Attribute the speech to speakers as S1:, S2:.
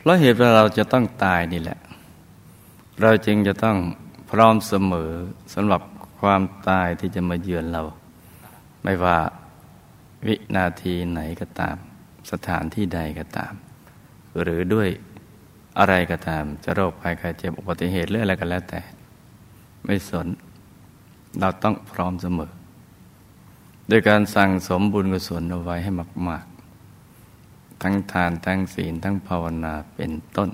S1: เพราะเหตุว่าเราจะต้องตายนี่แหละ เราจึงจะต้องพร้อมเสมอสำหรับความตายที่จะมาเยือนเรา ไม่ว่าวินาทีไหนก็ตาม สถานที่ใดก็ตาม หรือด้วยอะไรก็ตาม จะโรคภัยไข้เจ็บอุบัติเหตุหรืออะไรก็แล้วแต่ ไม่สน เราต้องพร้อมเสมอโดยการสั่งสมบุญกุศลเอาไว้ให้มาก ทั้งทานทั้งศีลทั้งภาวนาเป็นต้น